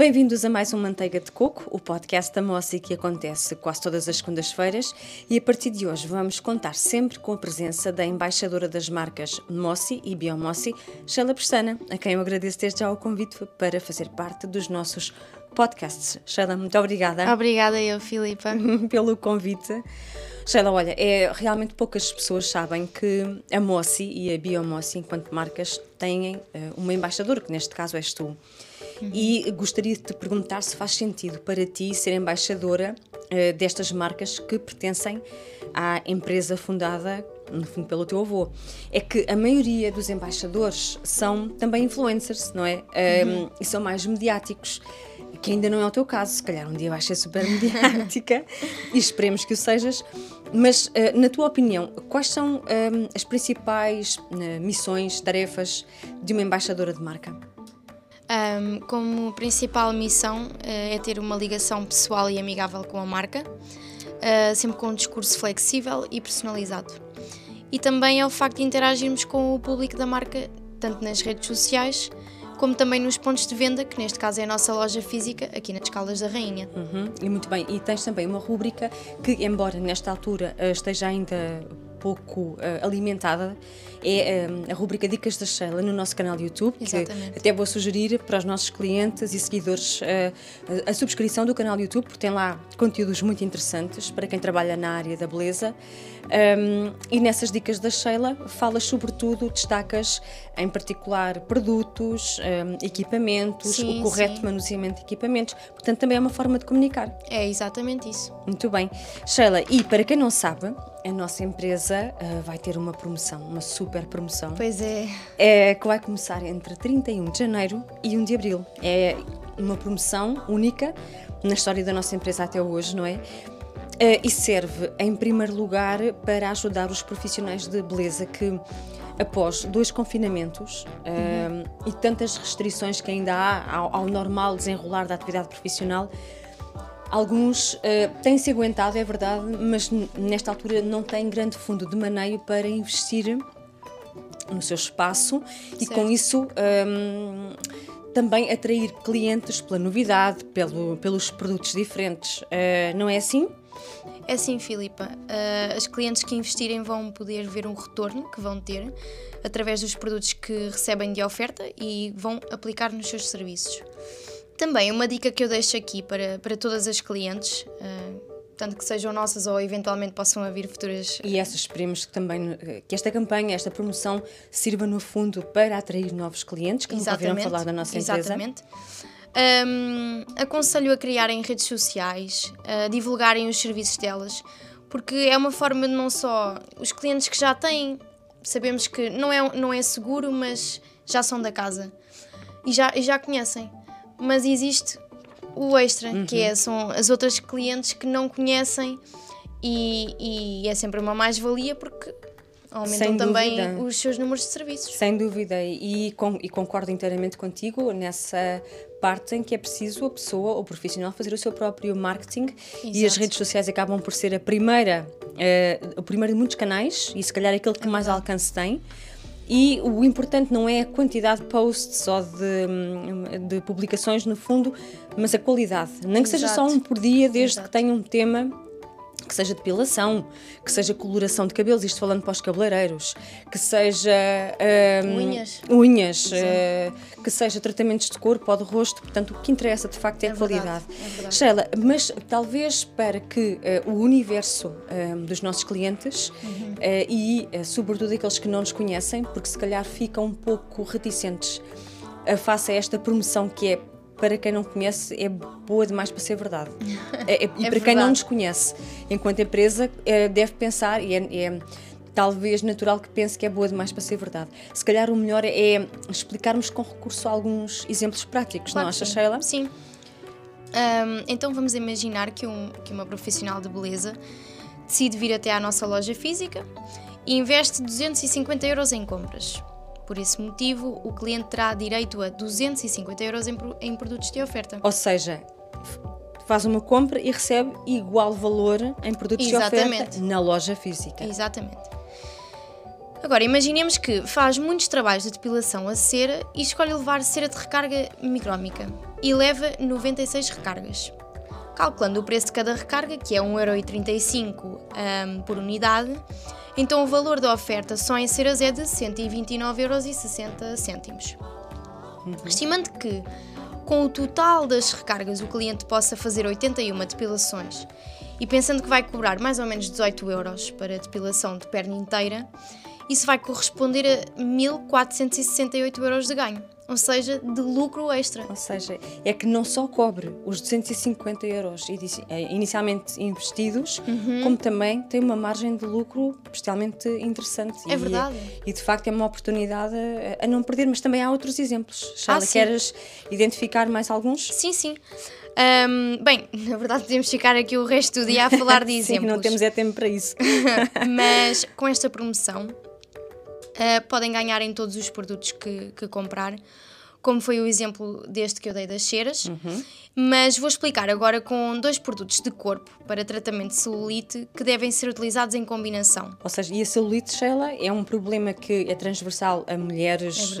Bem-vindos a mais um Manteiga de Coco, o podcast da Mossi que acontece quase todas as segundas-feiras e a partir de hoje vamos contar sempre com a presença da embaixadora das marcas Mossi e Biomossi, Sheila Pestana, a quem eu agradeço desde já o convite para fazer parte dos nossos podcasts. Sheila, muito obrigada. Obrigada eu, Filipa. pelo convite. Sheila, olha, é, realmente poucas pessoas sabem que a Mossi e a Biomossi, enquanto marcas, têm uh, uma embaixadora, que neste caso és tu. Uhum. E gostaria de te perguntar se faz sentido para ti ser embaixadora uh, destas marcas que pertencem à empresa fundada no fundo pelo teu avô, é que a maioria dos embaixadores são também influencers, não é? Uhum. Um, e são mais mediáticos, que ainda não é o teu caso, se calhar um dia vais ser super mediática e esperemos que o sejas. Mas, uh, na tua opinião, quais são as principais uh, missões, tarefas de uma embaixadora de marca? Um, como principal missão uh, é ter uma ligação pessoal e amigável com a marca, uh, sempre com um discurso flexível e personalizado. E também é o facto de interagirmos com o público da marca, tanto nas redes sociais como também nos pontos de venda, que neste caso é a nossa loja física, aqui nas Caldas da Rainha. Uhum, e muito bem, e tens também uma rúbrica que, embora nesta altura uh, esteja ainda pouco uh, alimentada é um, a rubrica Dicas da Sheila no nosso canal YouTube, Exatamente. que até vou sugerir para os nossos clientes e seguidores uh, a subscrição do canal YouTube, porque tem lá conteúdos muito interessantes para quem trabalha na área da beleza. Um, e nessas dicas da Sheila falas sobretudo, destacas em particular produtos, um, equipamentos, sim, o correto sim. manuseamento de equipamentos, portanto também é uma forma de comunicar. É exatamente isso. Muito bem. Sheila, e para quem não sabe, a nossa empresa uh, vai ter uma promoção, uma super promoção. Pois é. É que vai começar entre 31 de janeiro e 1 de abril. É uma promoção única na história da nossa empresa até hoje, não é? Uh, e serve, em primeiro lugar, para ajudar os profissionais de beleza que, após dois confinamentos uhum. uh, e tantas restrições que ainda há ao, ao normal desenrolar da atividade profissional, Alguns uh, têm-se aguentado, é verdade, mas nesta altura não têm grande fundo de maneio para investir no seu espaço certo. e com isso um, também atrair clientes pela novidade, pelo, pelos produtos diferentes. Uh, não é assim? É sim, Filipa. Uh, as clientes que investirem vão poder ver um retorno que vão ter através dos produtos que recebem de oferta e vão aplicar nos seus serviços. Também uma dica que eu deixo aqui para, para todas as clientes, uh, tanto que sejam nossas ou eventualmente possam vir futuras. E essas esperemos que também que esta campanha, esta promoção sirva no fundo para atrair novos clientes que nunca ouviram falar da nossa empresa. Exatamente. Um, aconselho a criarem redes sociais, a divulgarem os serviços delas, porque é uma forma de não só os clientes que já têm, sabemos que não é, não é seguro, mas já são da casa e já, e já conhecem mas existe o extra, uhum. que é, são as outras clientes que não conhecem e, e é sempre uma mais-valia porque aumentam também os seus números de serviços. Sem dúvida, e, com, e concordo inteiramente contigo nessa parte em que é preciso a pessoa ou o profissional fazer o seu próprio marketing Exato. e as redes sociais acabam por ser a primeira, uh, o primeiro de muitos canais e se calhar aquele que é mais alcance tem e o importante não é a quantidade de posts ou de, de publicações, no fundo, mas a qualidade. Nem que Exato. seja só um por dia, desde Exato. que tenha um tema que seja depilação, que seja coloração de cabelos, isto falando para os cabeleireiros, que seja um, unhas, unhas uh, que seja tratamentos de corpo ou de rosto, portanto o que interessa de facto é, é a qualidade. É Sheila, mas talvez para que uh, o universo um, dos nossos clientes uhum. uh, e sobretudo aqueles que não nos conhecem, porque se calhar ficam um pouco reticentes face a esta promoção que é para quem não conhece, é boa demais para ser verdade. É, é, e é para verdade. quem não nos conhece, enquanto empresa, é, deve pensar, e é, é, talvez natural que pense que é boa demais para ser verdade. Se calhar o melhor é explicarmos com recurso a alguns exemplos práticos, claro não achas, Sheila? Sim. Um, então vamos imaginar que, um, que uma profissional de beleza decide vir até à nossa loja física e investe 250 euros em compras. Por esse motivo, o cliente terá direito a 250 euros em, em produtos de oferta. Ou seja, faz uma compra e recebe igual valor em produtos Exatamente. de oferta na loja física. Exatamente. Agora, imaginemos que faz muitos trabalhos de depilação a cera e escolhe levar cera de recarga micrómica. e leva 96 recargas. Calculando o preço de cada recarga, que é 1,35€ um, por unidade, então o valor da oferta só em ceras é de 129,60€. Uhum. Estimando que, com o total das recargas, o cliente possa fazer 81 depilações e pensando que vai cobrar mais ou menos 18 euros para a depilação de perna inteira, isso vai corresponder a 1.468 euros de ganho, ou seja, de lucro extra. Ou seja, é que não só cobre os 250 euros eh, inicialmente investidos, uhum. como também tem uma margem de lucro bestialmente interessante. É verdade. E, e de facto é uma oportunidade a, a, não perder, mas também há outros exemplos. Sheila, ah, queres identificar mais alguns? Sim, sim. Um, bem, na verdade podemos ficar aqui o resto do dia a falar de exemplos. Sim, não temos é tempo para isso. Mas com esta promoção podem ganhar em todos os produtos que, que comprar como foi o exemplo deste que eu dei das ceras, uhum. mas vou explicar agora com dois produtos de corpo para tratamento de celulite que devem ser utilizados em combinação. Ou seja, e a celulite, Sheila, é um problema que é transversal a mulheres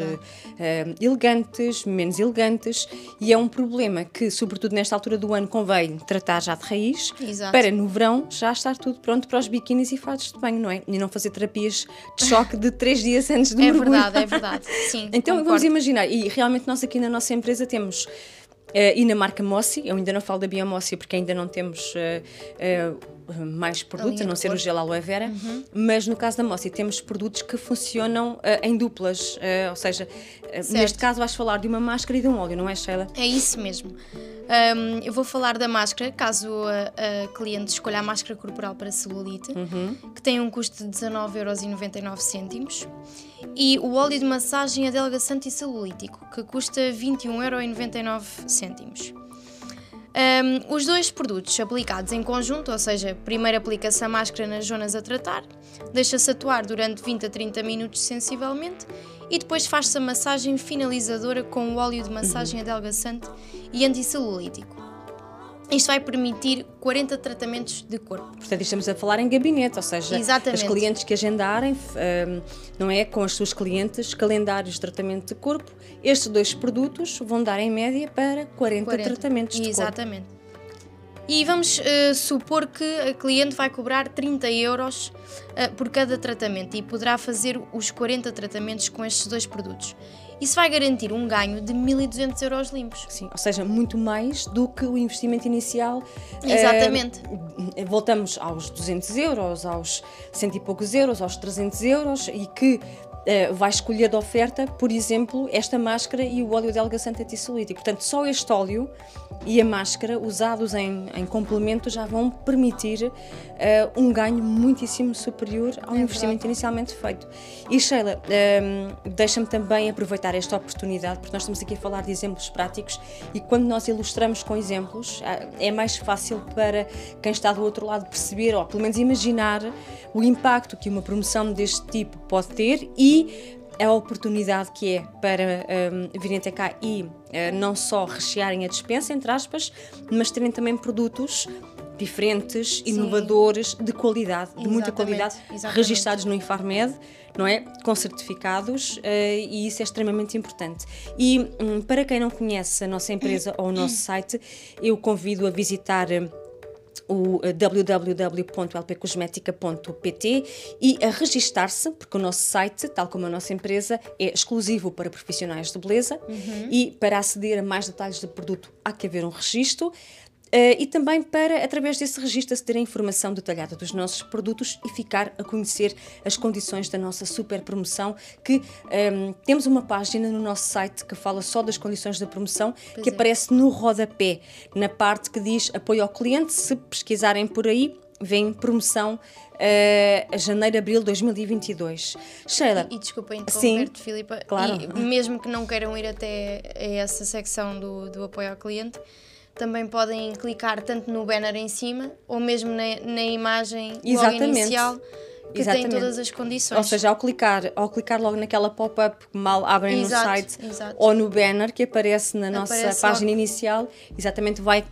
é uh, elegantes, menos elegantes, e é um problema que, sobretudo nesta altura do ano, convém tratar já de raiz, Exato. para no verão já estar tudo pronto para os biquínis e fatos de banho, não é? E não fazer terapias de choque de três dias antes do é mergulho. É verdade, é verdade. Sim, então concordo. vamos imaginar, e realmente nós aqui na nossa empresa temos Uh, e na marca Mossi, eu ainda não falo da Biomossi porque ainda não temos uh, uh, mais produtos, a, a não ser o gel aloe vera, uhum. mas no caso da Mossi temos produtos que funcionam em duplas, ou seja, neste caso vais falar de uma máscara e de um óleo, não é Sheila? É isso mesmo. Um, eu vou falar da máscara, caso a, a, cliente escolha a máscara corporal para celulite, uhum. que tem um custo de 19,99€ e o óleo de massagem adelgaçante e celulítico, que custa 21,99€. Um, os dois produtos aplicados em conjunto, ou seja, primeiro aplica-se a máscara nas zonas a tratar, deixa-se atuar durante 20 a 30 minutos sensivelmente e depois faz-se a massagem finalizadora com o óleo de massagem uhum. adelgaçante e anticelulítico. Isto vai permitir 40 tratamentos de corpo. Portanto, estamos a falar em gabinete, ou seja, Exatamente. as clientes que agendarem, um, não é, com as suas clientes, calendários de tratamento de corpo, estes dois produtos vão dar em média para 40, 40. tratamentos de Exatamente. corpo. Exatamente. E vamos uh, supor que a cliente vai cobrar 30 euros uh, por cada tratamento e poderá fazer os 40 tratamentos com estes dois produtos. Isso vai garantir um ganho de 1.200 euros limpos. Sim, ou seja, muito mais do que o investimento inicial. Exatamente. Uh, voltamos aos 200 euros, aos cento e poucos euros, aos 300 euros e que vai escolher de oferta, por exemplo, esta máscara e o óleo de algaçante antissolítico. Portanto, só este óleo e a máscara, usados em, em complemento, já vão permitir uh, um ganho muitíssimo superior ao é investimento verdade. inicialmente feito. E Sheila, uh, deixa-me também aproveitar esta oportunidade, porque nós estamos aqui a falar de exemplos práticos e quando nós ilustramos com exemplos, uh, é mais fácil para quem está do outro lado perceber, ou pelo menos imaginar, o impacto que uma promoção deste tipo pode ter e a oportunidade que é para um, virem até cá e uh, não só rechearem a dispensa, entre aspas, mas terem também produtos diferentes, Sim. inovadores, de qualidade, de muita qualidade, Exatamente. registados no Infarmed, não é? Com certificados uh, e isso é extremamente importante. E um, para quem não conhece a nossa empresa ou o nosso site, eu convido a visitar. O eh, www.lpcosmética.pt e a registar-se, porque o nosso site, tal como a nossa empresa, é exclusivo para profissionais de beleza uhum. e para aceder a mais detalhes do produto há que haver um registro. Uh, e também para, através desse registro, se ter a informação detalhada dos nossos produtos e ficar a conhecer as condições da nossa super promoção, que um, ehm, temos uma página no nosso site que fala só das condições da promoção, pois que é. aparece no rodapé, na parte que diz apoio ao cliente, se pesquisarem por aí, vem promoção uh, a janeiro, abril de 2022. Sheila. E, e desculpa interromper-te, Filipa. Claro. E mesmo que não queiram ir até essa secção do, do apoio ao cliente, também podem clicar tanto no banner em cima ou mesmo na, na imagem Exatamente. logo inicial que tem todas as condições. Ou seja, ao clicar, ao clicar logo naquela pop-up que mal abrem Exato, no site exato. ou no banner que aparece na nossa Aparece página logo. inicial, exatamente vai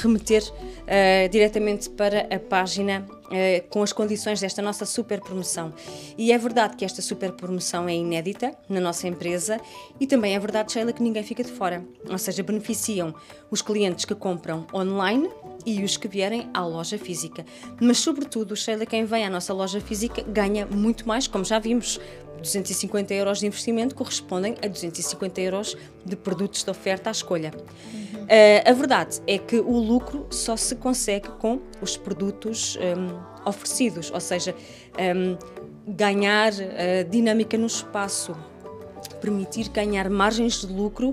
remeter eh, diretamente para a página eh, com as condições desta nossa super promoção. E é verdade que esta super promoção é inédita na nossa empresa e também é verdade, Sheila, que ninguém fica de fora. Ou seja, beneficiam os clientes que compram online e os que vierem à loja física. Mas, sobretudo, Sheila, quem vem à nossa loja física ganha muito mais, como já vimos. 250 euros de investimento correspondem a 250 euros de produtos de oferta à escolha. Uh, a verdade é que o lucro só se consegue com os produtos um, oferecidos, ou seja, um, ganhar uh, dinâmica no espaço, permitir ganhar margens de lucro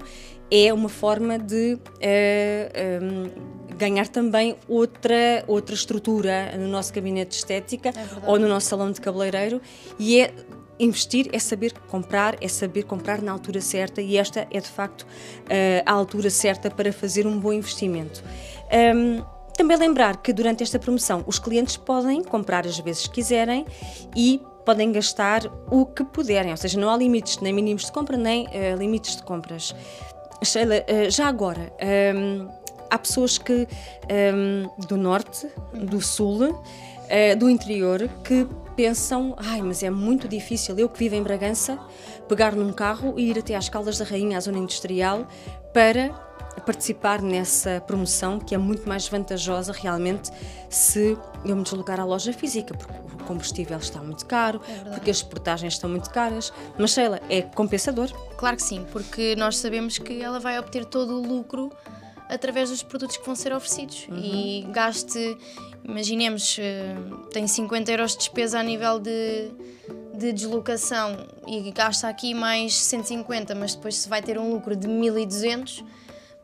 é uma forma de uh, um, ganhar também outra, outra estrutura no nosso gabinete de estética verdade. ou no nosso salão de cabeleireiro e é investir é saber comprar, é saber comprar na altura certa e esta é de facto uh, a altura certa para fazer um bom investimento. Também lembrar que durante esta promoção os clientes podem comprar as vezes quiserem e podem gastar o que puderem, ou seja, não há limites nem mínimos de compra nem uh, limites de compras. Sheila, uh, já agora, um, há pessoas que um, do norte, do sul, uh, do interior, que pensam, ai, mas é muito difícil eu que vivo em Bragança pegar num carro e ir até às Caldas da Rainha, à zona industrial, para participar nessa promoção que é muito mais vantajosa realmente se eu me deslocar à loja física, porque o combustível está muito caro, porque as portagens estão muito caras. Mas Sheila, é compensador? Claro que sim, porque nós sabemos que ela vai obter todo o lucro através dos produtos que vão ser oferecidos e gaste, imaginemos, eh, tem 50 euros de despesa a nível de, de deslocação e gasta aqui mais 150, mas depois se vai ter um lucro de 1200,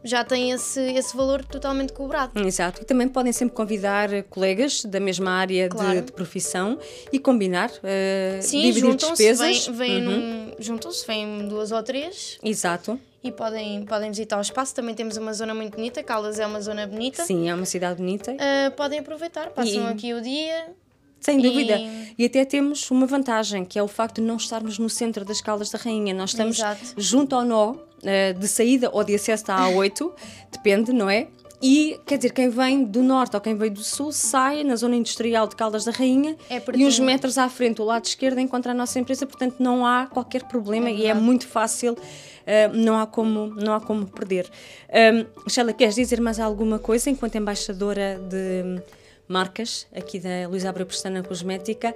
já tem esse, esse valor totalmente cobrado. Exato, e também podem sempre convidar colegas da mesma área de- Claro. de, profissão e combinar, uh, Sim, dividir despesas. vêm Uhum. juntam-se, vêm duas ou três Exato, e podem, podem visitar o espaço. Também temos uma zona muito bonita, Caldas é uma zona bonita. sim, é uma cidade bonita. Ah, podem aproveitar, passam E- aqui o dia. Sem E- dúvida. E até temos uma vantagem, que é o facto de não estarmos no centro das Caldas da Rainha. Nós estamos Exato. junto ao nó eh, de saída ou de acesso à A8, depende, não é? E, quer dizer, quem vem do norte ou quem vem do sul sai na zona industrial de Caldas da Rainha É e uns metros à frente, o lado esquerdo, encontra a nossa empresa, portanto não há qualquer problema É e é verdade. muito fácil, eh, não, há como, não há como perder. Um, Sheila, queres dizer mais alguma coisa enquanto embaixadora de marcas aqui da Luísa Abreu Pestana Cosmética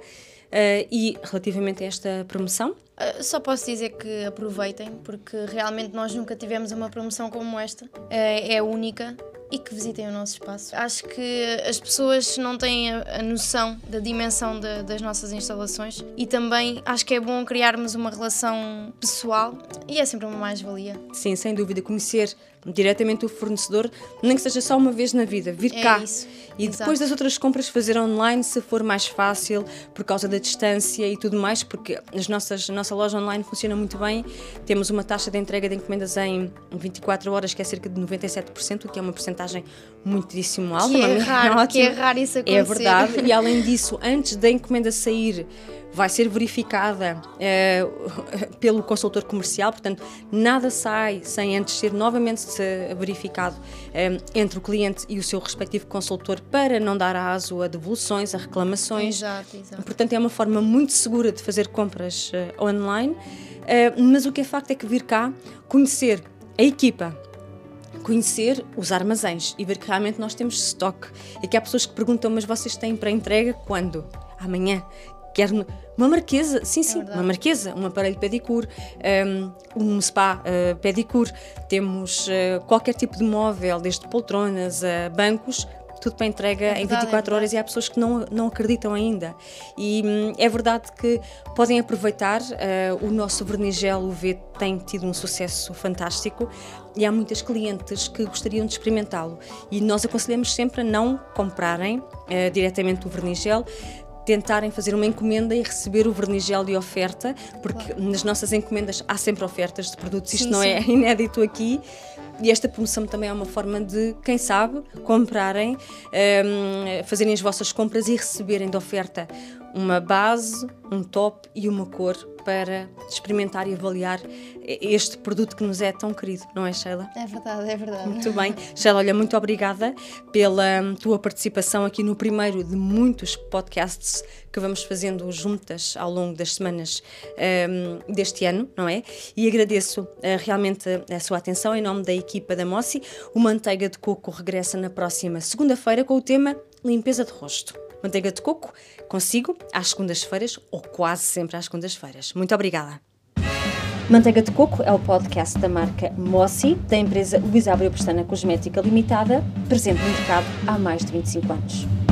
eh, e relativamente a esta promoção? Ah, só posso dizer que aproveitem, porque realmente nós nunca tivemos uma promoção como esta. É, é única e que visitem o nosso espaço. Acho que as pessoas não têm a, noção da dimensão da- das nossas instalações e também acho que é bom criarmos uma relação pessoal e é sempre uma mais-valia. Sim, sem dúvida, conhecer diretamente o fornecedor, nem que seja só uma vez na vida, vir É cá. isso, E exato. depois das outras compras fazer online, se for mais fácil, por causa da distância e tudo mais, porque as nossas, a nossa loja online funciona muito bem. Temos uma taxa de entrega de encomendas em 24 horas, que é cerca de 97%, o que é uma porcentagem muitíssimo alta. Que é uma- raro, que é raro isso É acontecer. verdade. E além disso, antes da encomenda sair, vai ser verificada eh, pelo consultor comercial, portanto, nada sai sem antes ser novamente se- verificado eh, entre o cliente e o seu respectivo consultor para não dar aso a devoluções, a reclamações. Exato, exato. Portanto, é uma forma muito segura de fazer compras eh, online, Eh, mas o que é facto é que vir cá, conhecer a equipa, conhecer os armazéns e ver que realmente nós temos stock. E que há pessoas que perguntam, mas vocês têm para entrega quando? Amanhã. Quer uma marquesa, sim, sim, verdade. uma marquesa, um aparelho pedicure, um, um spa eh, pedicure, temos eh, qualquer tipo de móvel, desde poltronas a bancos, tudo para entrega em verdade, 24 é horas e há pessoas que não, não acreditam ainda. E hum, é verdade que podem aproveitar, eh, o nosso vernigel UV tem tido um sucesso fantástico e há muitas clientes que gostariam de experimentá-lo. E nós aconselhamos sempre a não comprarem eh, diretamente o vernigel, tentarem fazer uma encomenda e receber o verniz gel de oferta, porque claro. nas nossas encomendas há sempre ofertas de produtos, isto sim, não é sim. é inédito aqui. E esta promoção também é uma forma de, quem sabe, comprarem, um, fazerem as vossas compras e receberem de oferta uma base, um top e uma cor para experimentar e avaliar este produto que nos é tão querido, não é, Sheila? É verdade, é verdade. Muito bem. Sheila, olha, muito obrigada pela tua participação aqui no primeiro de muitos podcasts que vamos fazendo juntas ao longo das semanas um, deste ano, não é? E agradeço uh, realmente a sua atenção em nome da equipa da Mossi. O Manteiga de Coco regressa na próxima segunda-feira com o tema Limpeza de Rosto. Manteiga de coco, consigo às segundas-feiras ou quase sempre às segundas-feiras. Muito obrigada. Manteiga de Coco é o podcast da marca Mossi, da empresa Luís Abreu Pestana Cosmética Limitada, presente no mercado há mais de 25 anos.